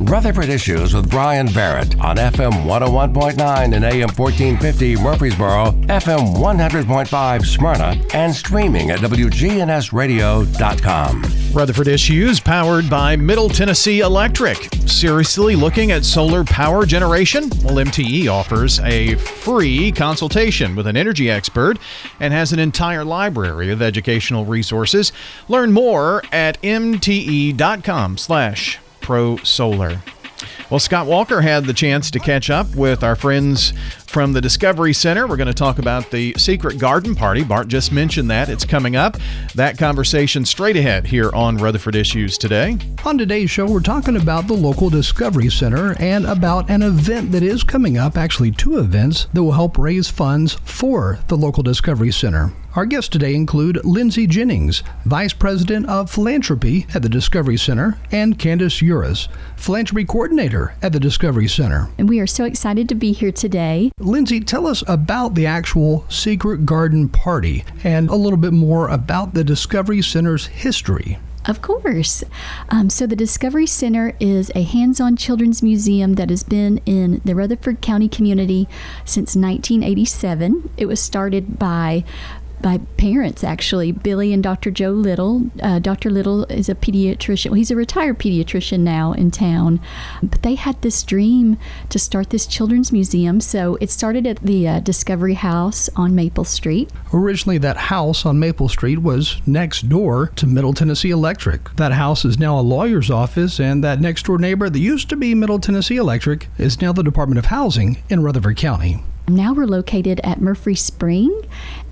Rutherford Issues with Brian Barrett on FM 101.9 and AM 1450 Murfreesboro, FM 100.5 Smyrna, and streaming at WGNSradio.com. Rutherford Issues powered by Middle Tennessee Electric. Seriously looking at solar power generation? Well, MTE offers a free consultation with an energy expert and has an entire library of educational resources. Learn more at mte.com slash Pro Solar. Well, Scott Walker had the chance to catch up with our friends from the Discovery Center. We're going to talk about the Secret Garden Party. Bart just mentioned that. It's coming up. That conversation straight ahead here on Rutherford Issues today. On today's show, we're talking about the local Discovery Center and about an event that is coming up, actually, two events that will help raise funds for the local Discovery Center. Our guests today include Lindsay Jennings, Vice President of Philanthropy at the Discovery Center, and Candace Uris, Philanthropy Coordinator at the Discovery Center. And we are so excited to be here today. Lindsay, tell us about the actual Secret Garden Party and a little bit more about the Discovery Center's history. Of course. Um, so, the Discovery Center is a hands on children's museum that has been in the Rutherford County community since 1987. It was started by by parents actually. Billy and dr joe little uh, dr little is a pediatrician. Well, he's a retired pediatrician now in town. But they had this dream to start this children's museum. So it started at the uh, discovery house on maple street. Originally that house on maple street was next door to middle tennessee electric. That house is now a lawyer's office and that next door neighbor that used to be middle tennessee electric is now the department of housing in rutherford county now we're located at Murfree Spring,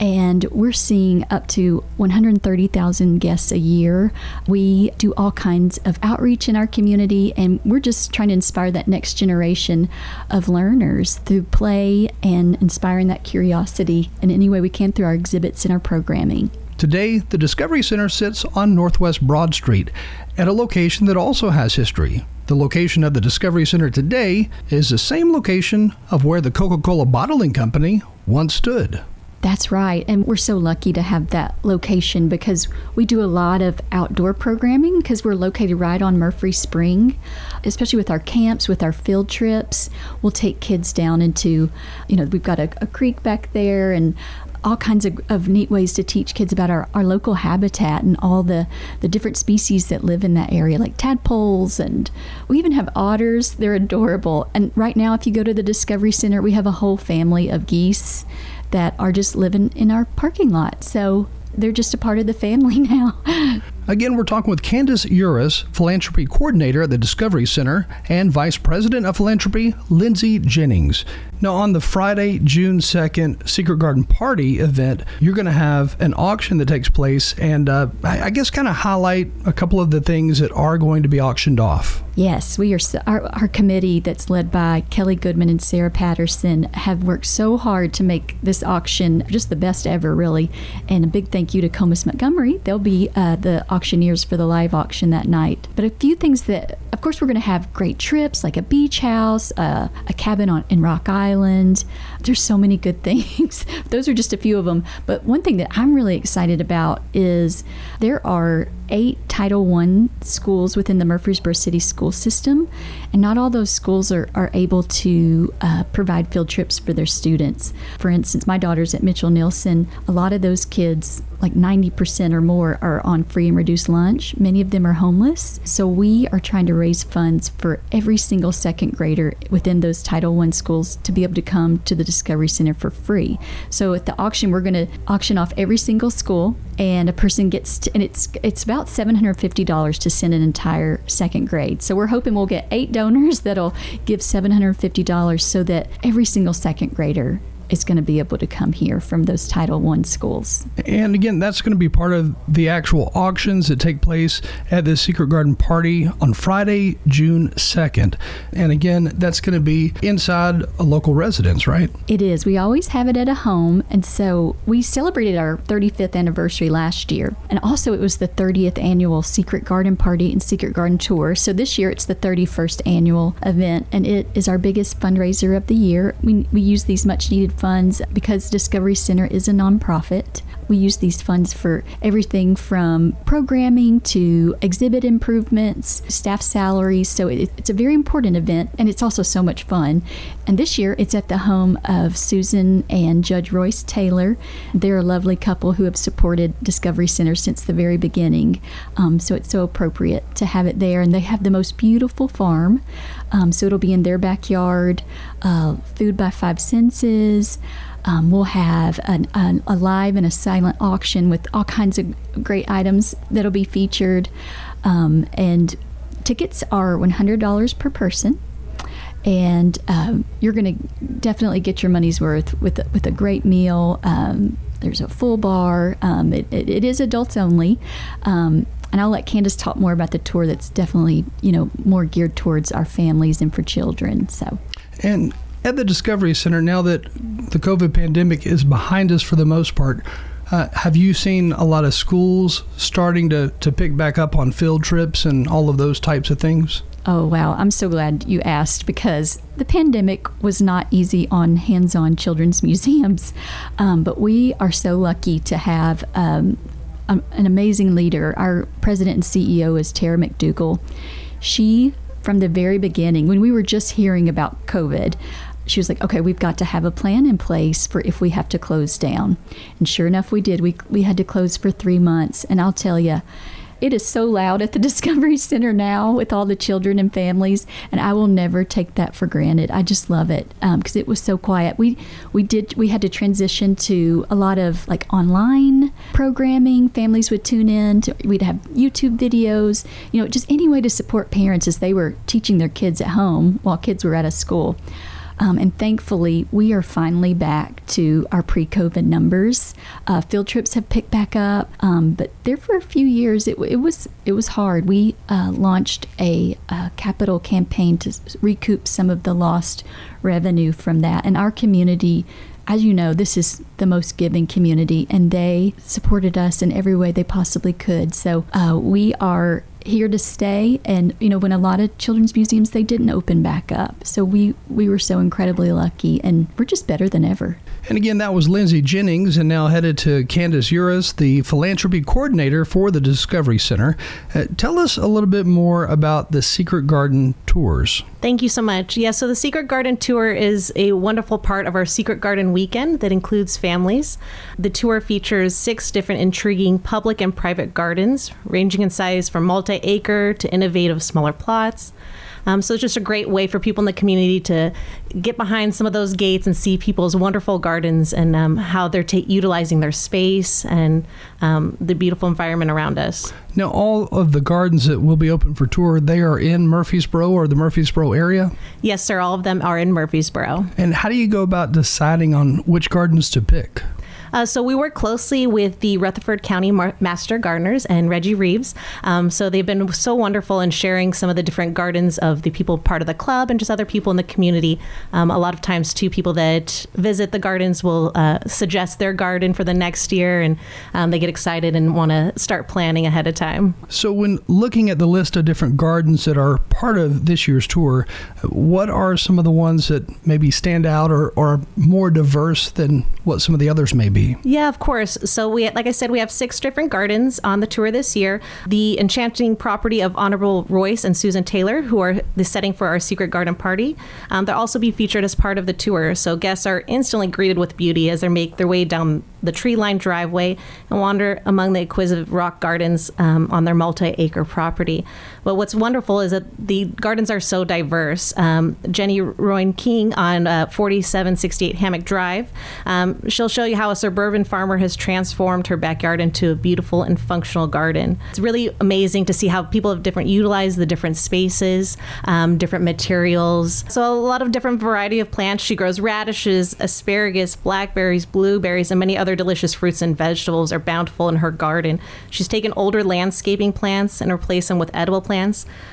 and we're seeing up to 130,000 guests a year. We do all kinds of outreach in our community, and we're just trying to inspire that next generation of learners through play and inspiring that curiosity in any way we can through our exhibits and our programming. Today, the Discovery Center sits on Northwest Broad Street at a location that also has history. The location of the Discovery Center today is the same location of where the Coca Cola Bottling Company once stood. That's right. And we're so lucky to have that location because we do a lot of outdoor programming because we're located right on Murfree Spring, especially with our camps, with our field trips. We'll take kids down into, you know, we've got a, a creek back there and all kinds of, of neat ways to teach kids about our, our local habitat and all the, the different species that live in that area, like tadpoles. And we even have otters. They're adorable. And right now, if you go to the Discovery Center, we have a whole family of geese that are just living in our parking lot. So they're just a part of the family now. Again, we're talking with Candace Uris, Philanthropy Coordinator at the Discovery Center, and Vice President of Philanthropy, Lindsay Jennings. Now, on the Friday, June 2nd Secret Garden Party event, you're going to have an auction that takes place and uh, I guess kind of highlight a couple of the things that are going to be auctioned off. Yes, we are. Our, our committee that's led by Kelly Goodman and Sarah Patterson have worked so hard to make this auction just the best ever, really. And a big thank you to Comus Montgomery. They'll be uh, the auctioneers for the live auction that night. But a few things that, of course, we're going to have great trips like a beach house, uh, a cabin on in Rock Island. There's so many good things. Those are just a few of them. But one thing that I'm really excited about is there are eight Title I schools within the Murfreesboro City school system, and not all those schools are, are able to uh, provide field trips for their students. For instance, my daughter's at Mitchell-Neilson. A lot of those kids, like 90% or more, are on free and reduced lunch. Many of them are homeless. So we are trying to raise funds for every single second grader within those Title I schools to be able to come to the Discovery Center for free. So at the auction, we're going to auction off every single school, and a person gets, to, and it's it's about $750 to send an entire second grade. So we're hoping we'll get eight donors that'll give $750 so that every single second grader is going to be able to come here from those Title I schools. And again, that's going to be part of the actual auctions that take place at the Secret Garden Party on Friday, June 2nd. And again, that's going to be inside a local residence, right? It is. We always have it at a home. And so we celebrated our 35th anniversary last year. And also, it was the 30th annual Secret Garden Party and Secret Garden Tour. So this year, it's the 31st annual event, and it is our biggest fundraiser of the year. We, we use these much needed funds because Discovery Center is a nonprofit. We use these funds for everything from programming to exhibit improvements, staff salaries. So it, it's a very important event and it's also so much fun. And this year it's at the home of Susan and Judge Royce Taylor. They're a lovely couple who have supported Discovery Center since the very beginning. Um, so it's so appropriate to have it there. And they have the most beautiful farm. Um, so it'll be in their backyard, uh, food by five senses. Um, we'll have an, an, a live and a silent auction with all kinds of great items that'll be featured. Um, and tickets are $100 per person. And um, you're going to definitely get your money's worth with, with a great meal. Um, there's a full bar. Um, it, it, it is adults only. Um, and I'll let Candace talk more about the tour that's definitely, you know, more geared towards our families and for children. So. And at the Discovery Center, now that the COVID pandemic is behind us for the most part, uh, have you seen a lot of schools starting to, to pick back up on field trips and all of those types of things? Oh, wow. I'm so glad you asked because the pandemic was not easy on hands on children's museums. Um, but we are so lucky to have um, a, an amazing leader. Our president and CEO is Tara McDougall. She, from the very beginning, when we were just hearing about COVID, she was like, okay, we've got to have a plan in place for if we have to close down. And sure enough, we did. We, we had to close for three months. And I'll tell you, it is so loud at the Discovery Center now with all the children and families, and I will never take that for granted. I just love it because um, it was so quiet. We we did we had to transition to a lot of like online programming. Families would tune in. To, we'd have YouTube videos. You know, just any way to support parents as they were teaching their kids at home while kids were out of school. Um, and thankfully, we are finally back to our pre COVID numbers. Uh, field trips have picked back up, um, but there for a few years, it, it was it was hard. We uh, launched a, a capital campaign to recoup some of the lost revenue from that, and our community as you know, this is the most giving community, and they supported us in every way they possibly could. So uh, we are here to stay. And you know when a lot of children's museums they didn't open back up. So we we were so incredibly lucky and we're just better than ever. And again that was lindsay jennings and now headed to candace uris the philanthropy coordinator for the discovery center. Uh, tell us a little bit more about the secret garden tours. Thank you so much. Yeah, so the Secret Garden Tour is a wonderful part of our Secret Garden weekend that includes families. The tour features six different intriguing public and private gardens, ranging in size from multi acre to innovative smaller plots. Um, so it's just a great way for people in the community to get behind some of those gates and see people's wonderful gardens and um, how they're ta- utilizing their space and um, the beautiful environment around us. Now, all of the gardens that will be open for tour, they are in Murfreesboro or the Murfreesboro area? Yes, sir. All of them are in Murfreesboro. And how do you go about deciding on which gardens to pick? Uh, so we work closely with the Rutherford County Mar- Master Gardeners and Reggie Reeves. Um, so they've been so wonderful in sharing some of the different gardens of the people part of the club and just other people in the community. Um, a lot of times, too, people that visit the gardens will uh, suggest their garden for the next year, and um, they get excited and want to start planning ahead of time. So, when looking at the list of different gardens that are part of this year's tour, what are some of the ones that maybe stand out or, or are more diverse than what some of the others may be? Yeah, of course. So we, like I said, we have six different gardens on the tour this year. The enchanting property of Honorable Royce and Susan Taylor, who are the setting for our secret garden party, um, they'll also be featured as part of the tour. So guests are instantly greeted with beauty as they make their way down the tree-lined driveway and wander among the exquisite rock gardens um, on their multi-acre property. But what's wonderful is that the gardens are so diverse. Um, Jenny Royne King on uh, 4768 Hammock Drive, um, she'll show you how a suburban farmer has transformed her backyard into a beautiful and functional garden. It's really amazing to see how people have different utilized the different spaces, um, different materials. So a lot of different variety of plants. She grows radishes, asparagus, blackberries, blueberries, and many other other delicious fruits and vegetables are bountiful in her garden. She's taken older landscaping plants and replaced them with edible plants.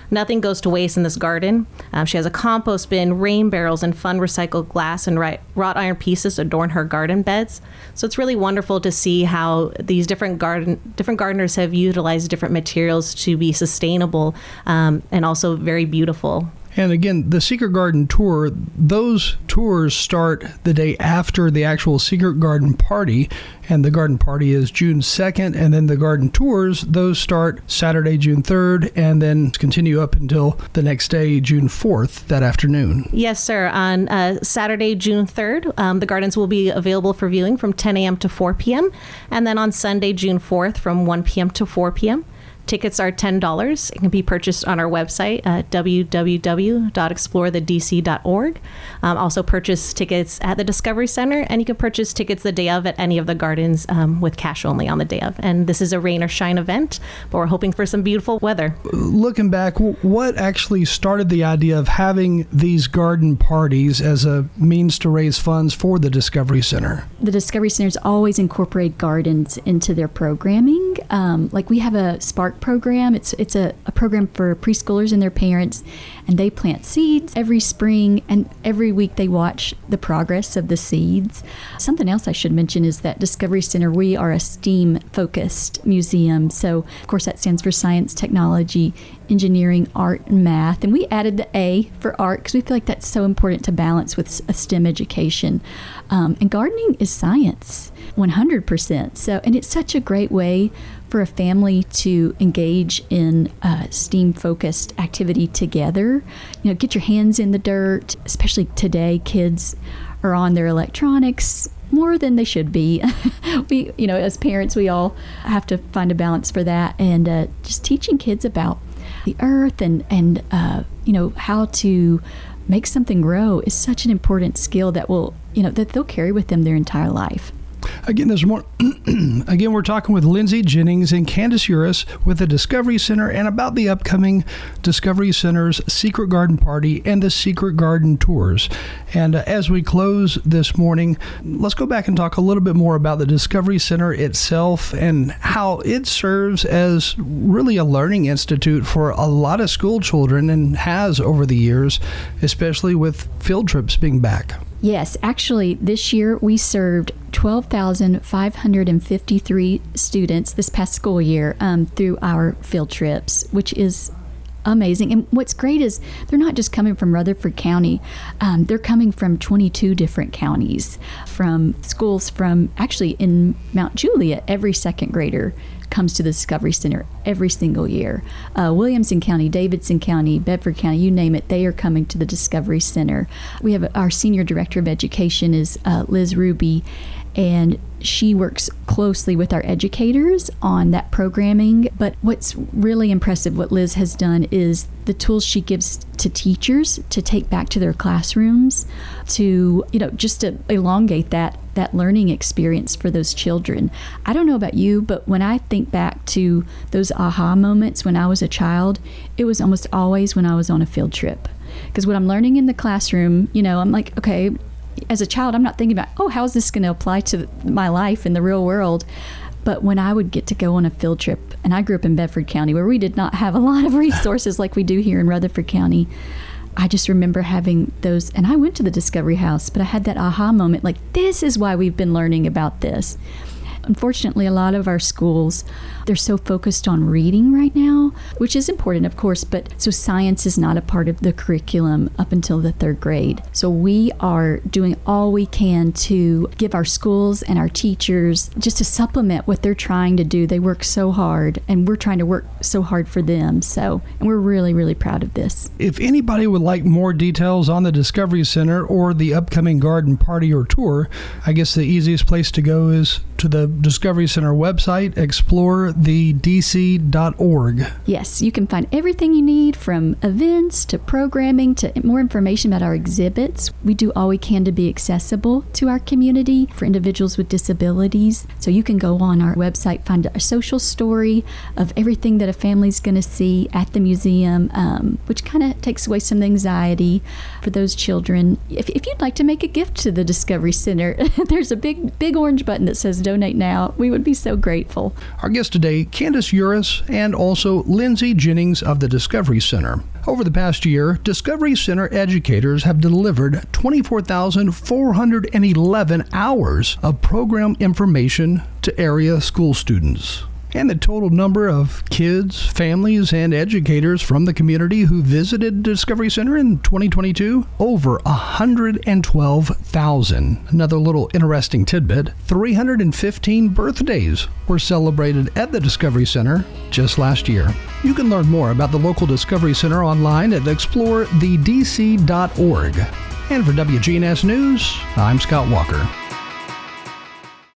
Nothing goes to waste in this garden. Um, she has a compost bin, rain barrels, and fun recycled glass and wrought iron pieces adorn her garden beds. So it's really wonderful to see how these different garden different gardeners have utilized different materials to be sustainable um, and also very beautiful. And again, the Secret Garden tour, those tours start the day after the actual Secret Garden party. And the garden party is June 2nd. And then the garden tours, those start Saturday, June 3rd, and then continue up until the next day, June 4th, that afternoon. Yes, sir. On uh, Saturday, June 3rd, um, the gardens will be available for viewing from 10 a.m. to 4 p.m. And then on Sunday, June 4th, from 1 p.m. to 4 p.m. Tickets are $10. It can be purchased on our website at www.explorethedc.org. Um, also, purchase tickets at the Discovery Center, and you can purchase tickets the day of at any of the gardens um, with cash only on the day of. And this is a rain or shine event, but we're hoping for some beautiful weather. Looking back, what actually started the idea of having these garden parties as a means to raise funds for the Discovery Center? The Discovery Centers always incorporate gardens into their programming. Um, like we have a Spark program. It's it's a, a program for preschoolers and their parents, and they plant seeds every spring, and every week they watch the progress of the seeds. Something else I should mention is that Discovery Center, we are a STEAM focused museum. So, of course, that stands for science, technology, engineering, art, and math. And we added the A for art because we feel like that's so important to balance with a STEM education. Um, and gardening is science, 100%. So, and it's such a great way for a family to engage in a STEAM focused activity together. You know, get your hands in the dirt, especially today, kids are on their electronics more than they should be. we, you know, as parents, we all have to find a balance for that, and uh, just teaching kids about the earth and and uh, you know how to make something grow is such an important skill that will you know that they'll carry with them their entire life. Again, there's more. again, we're talking with Lindsay Jennings and Candace Uris with the Discovery Center and about the upcoming Discovery Center's Secret Garden Party and the Secret Garden Tours. And uh, as we close this morning, let's go back and talk a little bit more about the Discovery Center itself and how it serves as really a learning institute for a lot of school children and has over the years, especially with field trips being back. Yes, actually, this year we served 12,553 students this past school year um, through our field trips, which is amazing. And what's great is they're not just coming from Rutherford County, um, they're coming from 22 different counties, from schools from actually in Mount Juliet, every second grader comes to the Discovery Center every single year. Uh, Williamson County, Davidson County, Bedford County, you name it, they are coming to the Discovery Center. We have our senior director of education is uh, Liz Ruby, and she works closely with our educators on that programming. But what's really impressive, what Liz has done, is the tools she gives to teachers to take back to their classrooms to, you know, just to elongate that that learning experience for those children. I don't know about you, but when I think back to those aha moments when I was a child, it was almost always when I was on a field trip. Because what I'm learning in the classroom, you know, I'm like, okay, as a child, I'm not thinking about, oh, how is this going to apply to my life in the real world? But when I would get to go on a field trip, and I grew up in Bedford County where we did not have a lot of resources like we do here in Rutherford County, I just remember having those, and I went to the Discovery House, but I had that aha moment like, this is why we've been learning about this. Unfortunately, a lot of our schools, they're so focused on reading right now, which is important, of course, but so science is not a part of the curriculum up until the third grade. So we are doing all we can to give our schools and our teachers just to supplement what they're trying to do. They work so hard, and we're trying to work so hard for them. So, and we're really, really proud of this. If anybody would like more details on the Discovery Center or the upcoming garden party or tour, I guess the easiest place to go is to the Discovery Center website, explorethedc.org. Yes, you can find everything you need from events to programming to more information about our exhibits. We do all we can to be accessible to our community for individuals with disabilities. So you can go on our website, find a social story of everything that a family's going to see at the museum, um, which kind of takes away some anxiety for those children. If, if you'd like to make a gift to the Discovery Center, there's a big, big orange button that says donate now. We would be so grateful. Our guest today, Candace Uris, and also Lindsay Jennings of the Discovery Center. Over the past year, Discovery Center educators have delivered 24,411 hours of program information to area school students. And the total number of kids, families, and educators from the community who visited Discovery Center in 2022 over 112,000. Another little interesting tidbit 315 birthdays were celebrated at the Discovery Center just last year. You can learn more about the local Discovery Center online at exploredc.org. And for WGNS News, I'm Scott Walker.